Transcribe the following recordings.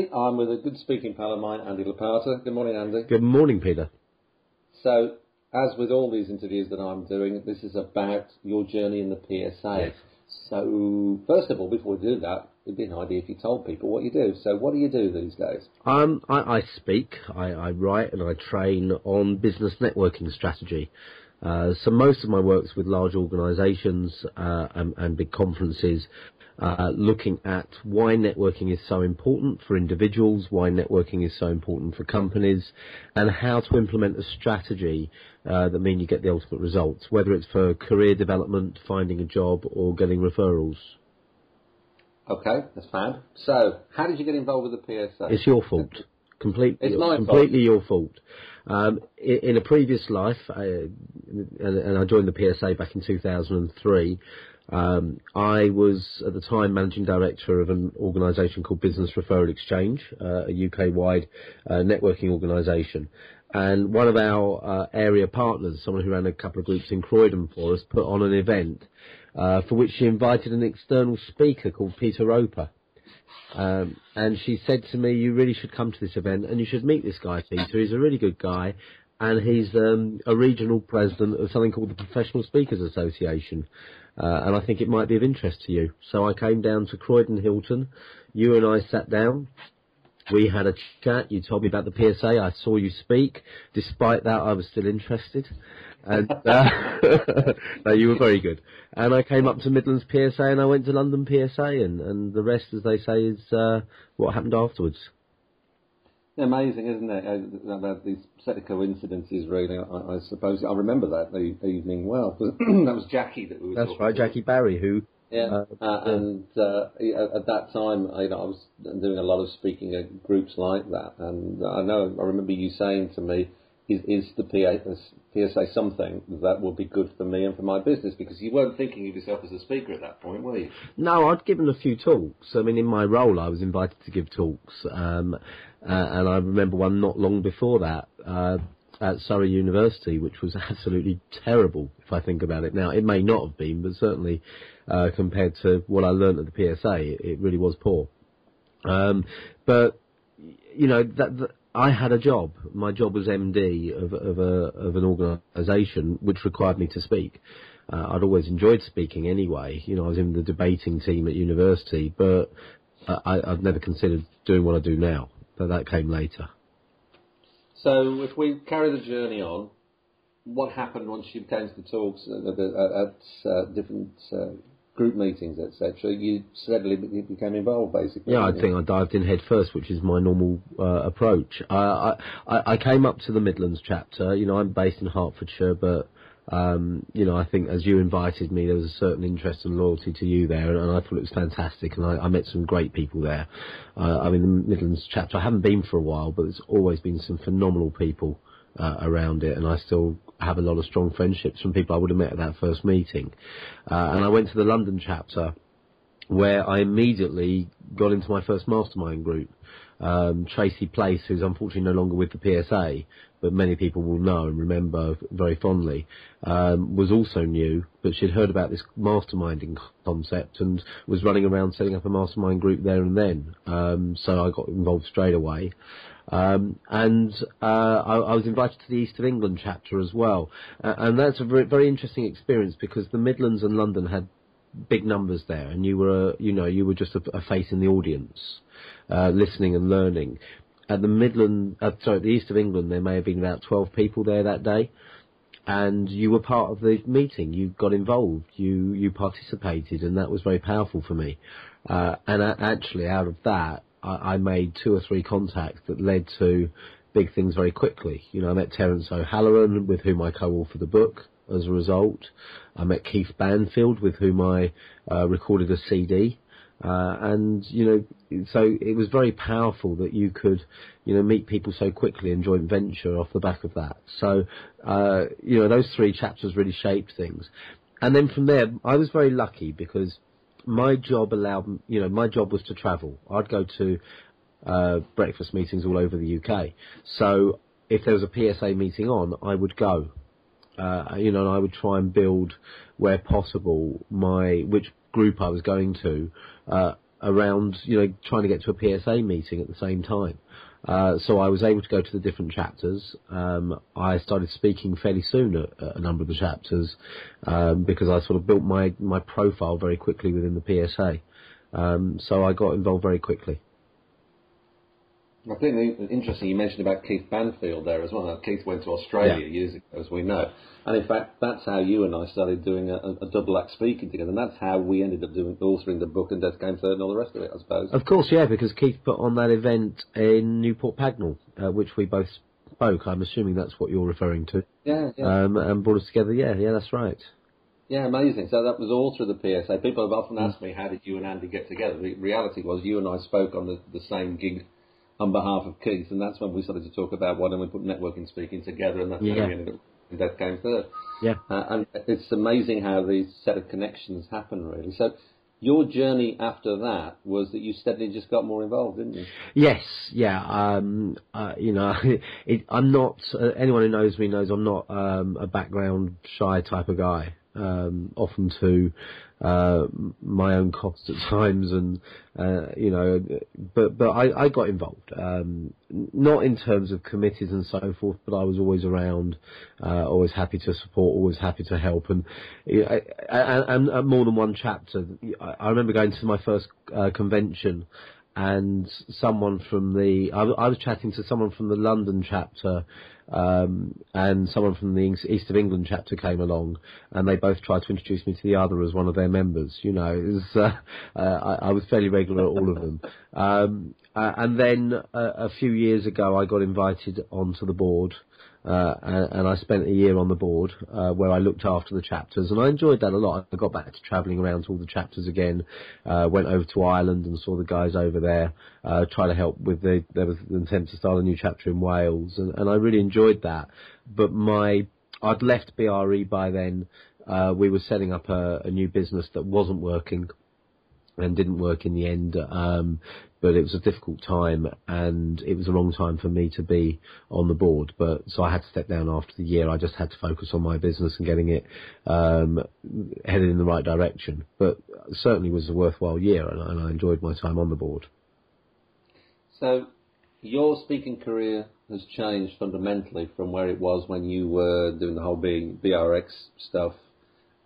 Today I'm with a good speaking pal of mine, Andy Lopata. Good morning, Andy. Good morning, Peter. So, as with all these interviews that I'm doing, this is about your journey in the PSA. Yes. So, first of all, before we do that, it'd be an idea if you told people what you do. So, what do you do these days? Um, I, I speak, I, I write, and I train on business networking strategy. Uh, so most of my work's with large organisations uh, and, and big conferences, uh, looking at why networking is so important for individuals, why networking is so important for companies, and how to implement a strategy uh, that mean you get the ultimate results, whether it's for career development, finding a job, or getting referrals. Okay, that's fine. So, how did you get involved with the PSA? It's your fault. Complete, It's my fault. completely your fault. Um, in, in a previous life, I, and, and I joined the PSA back in 2003. Um, I was at the time managing director of an organisation called Business Referral Exchange, uh, a UK-wide uh, networking organisation. And one of our uh, area partners, someone who ran a couple of groups in Croydon for us, put on an event uh, for which she invited an external speaker called Peter Roper. Um, and she said to me, "You really should come to this event, and you should meet this guy, Peter. He's a really good guy, and he's um, a regional president of something called the Professional Speakers Association, uh, and I think it might be of interest to you." So I came down to Croydon Hilton. You and I sat down. We had a chat. You told me about the PSA. I saw you speak. Despite that, I was still interested. And uh, no, you were very good. And I came up to Midlands PSA and I went to London PSA, and, and the rest, as they say, is uh, what happened afterwards. Amazing, isn't it? Uh, these set of coincidences, really. I, I suppose I remember that e- evening well. that was Jackie that we were That's right, to. Jackie Barry, who Yeah, Uh, uh, and uh, at that time, you know, I was doing a lot of speaking at groups like that, and I know I remember you saying to me, "Is, is the PSA something that will be good for me and for my business?" Because you weren't thinking of yourself as a speaker at that point, were you? No, I'd given a few talks. I mean, in my role, I was invited to give talks, um, uh, and I remember one not long before that uh, at Surrey University, which was absolutely terrible if I think about it now. It may not have been, but certainly uh, compared to what I learned at the PSA, it, it really was poor. Um, but you know that, that I had a job. My job was MD of, of, a, of an organisation which required me to speak. Uh, I'd always enjoyed speaking anyway. You know, I was in the debating team at university, but I, I'd never considered doing what I do now. But that came later. So, if we carry the journey on, what happened once you came to the talks at, at, at uh, different uh, group meetings, etc.? You steadily became involved, basically. Yeah, I think I dived in head first, which is my normal uh, approach. I, I I came up to the Midlands chapter. You know, I'm based in Hertfordshire, but um, you know, I think as you invited me, there was a certain interest and loyalty to you there, and I thought it was fantastic. And I, I met some great people there. Uh, I mean, the Midlands chapter. I haven't been for a while, but there's always been some phenomenal people uh, around it, and I still have a lot of strong friendships from people I would have met at that first meeting. Uh, and I went to the London chapter where I immediately got into my first mastermind group. Um, Tracy Place, who's unfortunately no longer with the PSA, but many people will know and remember very fondly, um, was also new, but she'd heard about this masterminding concept and was running around setting up a mastermind group there and then. Um, so I got involved straight away. Um, and uh, I, I was invited to the East of England chapter as well, uh, and that's a very, very interesting experience because the Midlands and London had big numbers there, and you were, you know, you were just a, a face in the audience, uh, listening and learning. At the Midland, uh, sorry, the East of England, there may have been about twelve people there that day, and you were part of the meeting. You got involved. You you participated, and that was very powerful for me. Uh, and a actually, out of that, I, I made two or three contacts that led to big things very quickly. You know, I met Terence O'Halloran, with whom I co-authored the book. As a result, I met Keith Banfield, with whom I uh, recorded a CD. Uh, and you know, so it was very powerful that you could, you know, meet people so quickly and joint venture off the back of that. So, uh, you know, those three chapters really shaped things. And then from there, I was very lucky because my job allowed, you know, my job was to travel. I'd go to uh, breakfast meetings all over the UK. So if there was a PSA meeting on, I would go. Uh, you know, and I would try and build where possible my which group I was going to uh, around, you know, trying to get to a PSA meeting at the same time. Uh, so I was able to go to the different chapters. Um, I started speaking fairly soon at, at, a number of the chapters um, because I sort of built my, my profile very quickly within the PSA. Um, so I got involved very quickly. I think interesting you mentioned about Keith Banfield there as well. Keith went to Australia yeah. years ago, as we know, and in fact that's how you and I started doing a, a double act speaking together, and that's how we ended up doing authoring the book and Death Came Third and all the rest of it, I suppose. Of course, yeah, because Keith put on that event in Newport Pagnell, uh, which we both spoke. I'm assuming that's what you're referring to. Yeah, yeah. Um, and brought us together. Yeah, yeah, that's right. Yeah, amazing. So that was all through the PSA. People have often asked me, how did you and Andy get together? The reality was you and I spoke on the, the same gig on behalf of Keith, and that's when we started to talk about why don't we put networking speaking together, and that's yeah. how we ended up. Death Came Third. Yeah. Uh, and it's amazing how these set of connections happen, really. So, your journey after that was that you steadily just got more involved, didn't you? Yes, yeah. Um, uh, you know, it, I'm not. Uh, anyone who knows me knows I'm not um, a background shy type of guy um, often to uh, my own cost at times, and uh, you know, but but I, I got involved, um, not in terms of committees and so forth, but I was always around, uh, always happy to support, always happy to help, and and, and more than one chapter. I remember going to my first uh, convention and someone from the I, I, was chatting to someone from the London chapter um, and someone from the East of England chapter came along, and they both tried to introduce me to the other as one of their members. You know, was, uh, uh, I, I, was fairly regular at all of them. Um, uh, and then a few years ago, I got invited onto the board uh, and, I spent a year on the board uh, where I looked after the chapters, and I enjoyed that a lot. I got back to travelling around to all the chapters again. Uh, went over to Ireland and saw the guys over there. Uh, to help with the there was an attempt to start a new chapter in Wales, and, and I really enjoyed that. But my I'd left BRE by then. Uh, we were setting up a, a new business that wasn't working and didn't work in the end. Um, but it was a difficult time and it was a wrong time for me to be on the board. But so I had to step down after the year. I just had to focus on my business and getting it um, headed in the right direction. But certainly was a worthwhile year and, and I enjoyed my time on the board. So your speaking career has changed fundamentally from where it was when you were doing the whole BRX stuff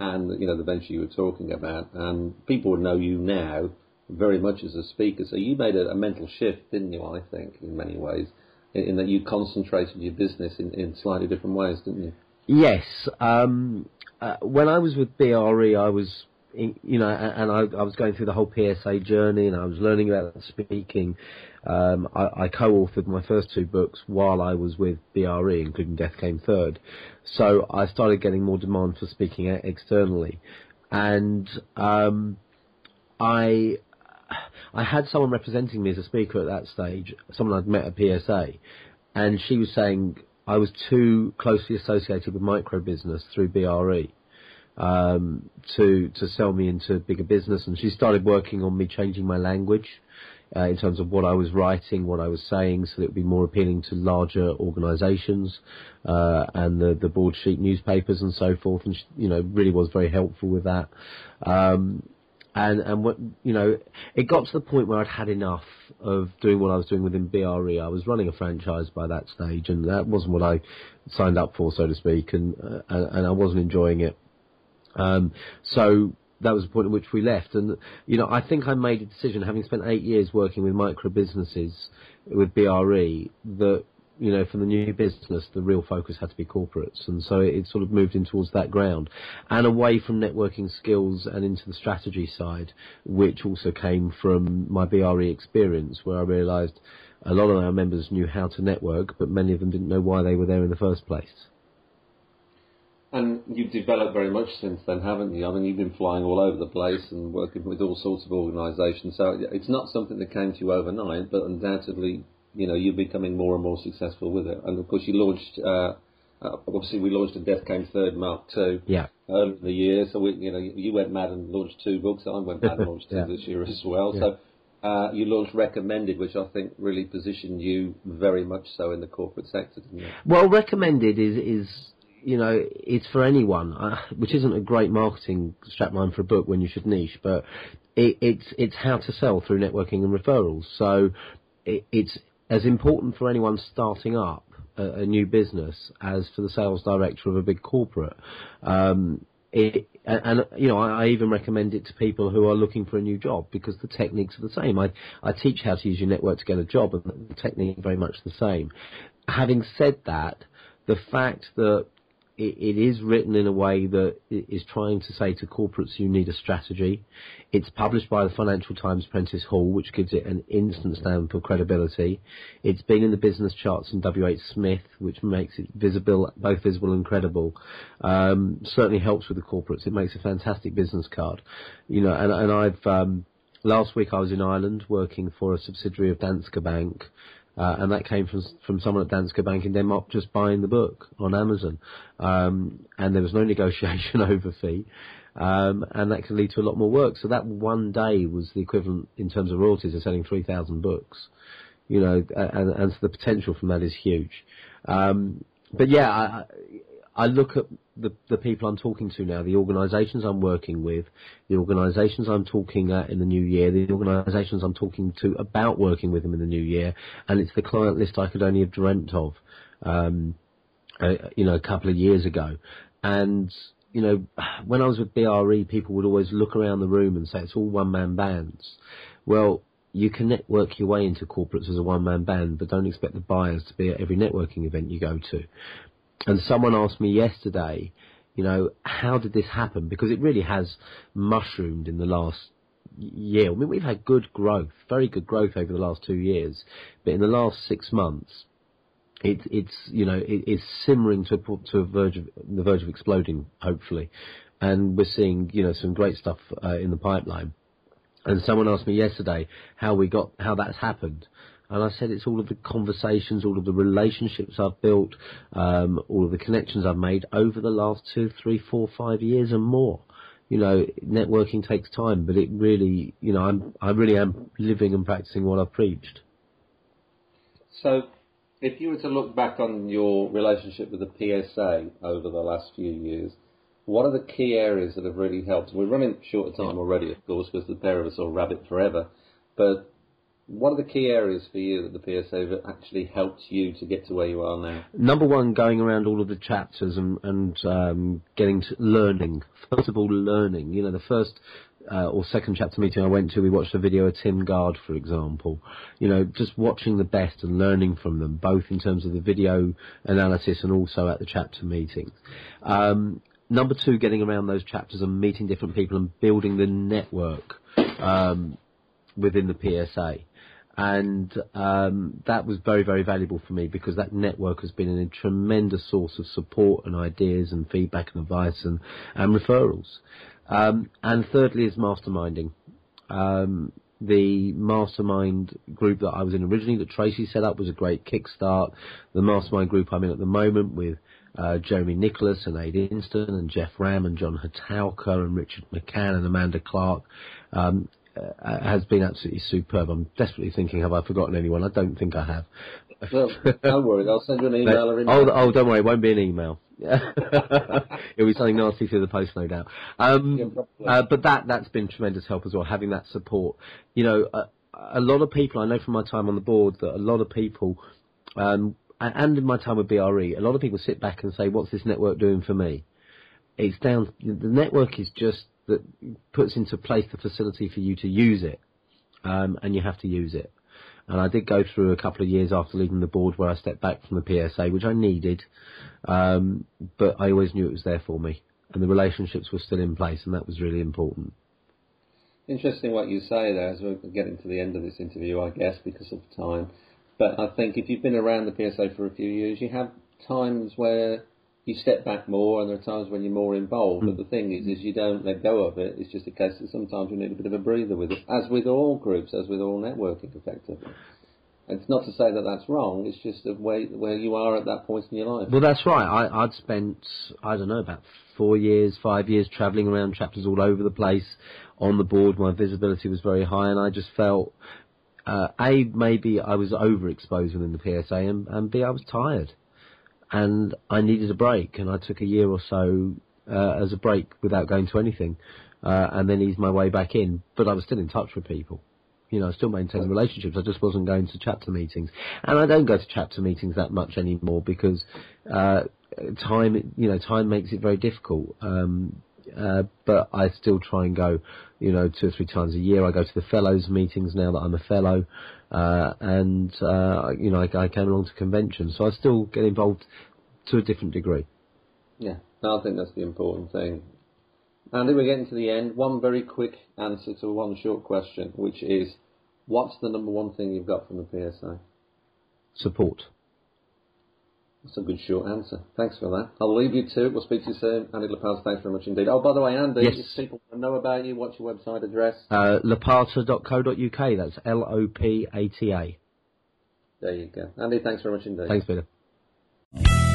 and you know the venture you were talking about. And people would know you now very much as a speaker. So you made a, a mental shift, didn't you? I think in many ways, in, in, that you concentrated your business in, in slightly different ways, didn't you? Yes. Um, uh, when I was with BRE, I was you know, and I, I, was going through the whole PSA journey, and I was learning about speaking. Um, I, I, co-authored my first two books while I was with BRE, including Death Came Third. So I started getting more demand for speaking externally, and um, I I had someone representing me as a speaker at that stage, someone I'd met at PSA, and she was saying I was too closely associated with micro business through BRE um, to to sell me into bigger business, and she started working on me changing my language. Uh, in terms of what I was writing, what I was saying, so that it would be more appealing to larger organisations uh, and the, the broadsheet newspapers and so forth. And she, you know, really was very helpful with that. Um, and and what you know, it got to the point where I'd had enough of doing what I was doing within BRE. I was running a franchise by that stage, and that wasn't what I signed up for, so to speak, and uh, and I wasn't enjoying it. Um, so that was the point at which we left, and you know, I think I made a decision, having spent eight years working with micro businesses with BRE, that you know, for the new business, the real focus had to be corporates, and so it, it, sort of moved in towards that ground, and away from networking skills and into the strategy side, which also came from my BRE experience, where I realised a lot of our members knew how to network, but many of them didn't know why they were there in the first place. And you've developed very much since then, haven't you? I mean, you've been flying all over the place and working with all sorts of organisations. So it's not something that came to you overnight, but undoubtedly you know, you're becoming more and more successful with it. And of course, you launched. Uh, uh, obviously, we launched a Death Came Third Mark Two. Yeah. In the year, so we, you know, you went mad and launched two books. I went mad and launched yeah. two this year as well. Yeah. So. Uh, you launched Recommended, which I think really positioned you very much so in the corporate sector, didn't it? Well, Recommended is is you know, it's for anyone, uh, which isn't a great marketing strapline for a book when you should niche, but it, it's it's how to sell through networking and referrals. So it, it's as important for anyone starting up a, a, new business as for the sales director of a big corporate. Um, it, and, and, you know, I, I, even recommend it to people who are looking for a new job because the techniques are the same. I, I teach how to use your network to get a job, and the technique is very much the same. Having said that, the fact that it, it is written in a way that is trying to say to corporates you need a strategy. It's published by the Financial Times Prentice Hall, which gives it an instant stamp of credibility. It's been in the business charts in WH Smith, which makes it visible, both visible and credible. Um, certainly helps with the corporates. It makes a fantastic business card. You know, and, and I've um, last week I was in Ireland working for a subsidiary of Danske Bank uh, and that came from from someone at Danske Bank in Denmark just buying the book on Amazon, um, and there was no negotiation over fee, um, and that can lead to a lot more work. So that one day was the equivalent in terms of royalties of selling three thousand books, you know, and, and so the potential from that is huge. Um, but yeah, I, I look at the, the people I'm talking to now, the organisations I'm working with, the organisations I'm talking at in the new year, the organisations I'm talking to about working with them in the new year, and it's the client list I could only have dreamt of, um, uh, you know, a couple of years ago. And, you know, when I was with BRE, people would always look around the room and say it's all one-man bands. Well, you can network your way into corporates as a one-man band, but don't expect the buyers to be at every networking event you go to. And someone asked me yesterday, you know, how did this happen? Because it really has mushroomed in the last year. I mean, we've had good growth, very good growth over the last two years, but in the last six months, it, it's you know it, it's simmering to to a verge of, the verge of exploding, hopefully, and we're seeing you know some great stuff uh, in the pipeline. And someone asked me yesterday how we got how that's happened, and I said it's all of the conversations, all of the relationships I've built, um, all of the connections I've made over the last two, three, four, five years and more. You know, networking takes time, but it really, you know, I'm, I really am living and practicing what I've preached. So, if you were to look back on your relationship with the PSA over the last few years, what are the key areas that have really helped? We're running short of time already, of course, because the pair of us are rabbit forever. But what are the key areas for you that the PSA actually helped you to get to where you are now? Number one, going around all of the chapters and, and um, getting to learning. First of all, learning. You know, the first uh, or second chapter meeting I went to, we watched a video of Tim Gard, for example. You know, just watching the best and learning from them, both in terms of the video analysis and also at the chapter meetings. Um, number two, getting around those chapters and meeting different people and building the network um, within the PSA and um, that was very, very valuable for me because that network has been a tremendous source of support and ideas and feedback and advice and, and referrals. Um, and thirdly is masterminding. Um, the mastermind group that I was in originally, that Tracy set up, was a great kickstart. The mastermind group I'm in at the moment with uh, Jeremy Nicholas and Ade Inston and Jeff Ram and John Hatauka and Richard McCann and Amanda Clark um, uh, has been absolutely superb. I'm desperately thinking, have I forgotten anyone? I don't think I have. Well, don't worry, I'll send you an email. Or oh, oh, don't worry, it won't be an email. It'll be something nasty through the post, no doubt. Um, uh, but that that's been tremendous help as well, having that support. You know, uh, a lot of people I know from my time on the board that a lot of people, um, and in my time with BRE, a lot of people sit back and say, "What's this network doing for me?" It's down. The network is just that puts into place the facility for you to use it, um, and you have to use it. And I did go through a couple of years after leaving the board where I stepped back from the PSA, which I needed, um, but I always knew it was there for me, and the relationships were still in place, and that was really important. Interesting what you say there as we're getting to the end of this interview, I guess, because of time. But I think if you've been around the PSA for a few years, you have times where you step back more, and there are times when you're more involved. Mm. But the thing is, is you don't let go of it. It's just a case that sometimes you need a bit of a breather with it, as with all groups, as with all networking, effectively. And it's not to say that that's wrong. It's just the way where you are at that point in your life. Well, that's right. I, I'd spent I don't know about four years, five years travelling around chapters all over the place on the board. My visibility was very high, and I just felt uh, a maybe I was overexposed within the PSA, and, and b I was tired and I needed a break, and I took a year or so uh, as a break without going to anything, uh, and then eased my way back in. But I was still in touch with people. You know, I still maintained relationships. I just wasn't going to chapter meetings, and I don't go to chapter meetings that much anymore because uh, time, you know, time makes it very difficult. Um, uh, but I still try and go, you know, two or three times a year. I go to the fellows meetings now that I'm a fellow, uh, and uh, you know, I, I came along to conventions, so I still get involved to a different degree. Yeah, I think that's the important thing. Andy, we're getting to the end. One very quick answer to one short question, which is, what's the number one thing you've got from the PSA? Support. That's a good short answer. Thanks for that. I'll leave you to it. We'll speak to you soon. Andy Lopata, thanks very much indeed. Oh, by the way, Andy, yes. if people want to know about you, what's your website address? Uh. That's L-O-P-A-T-A. There you go. Andy, thanks very much indeed. Thanks, Peter.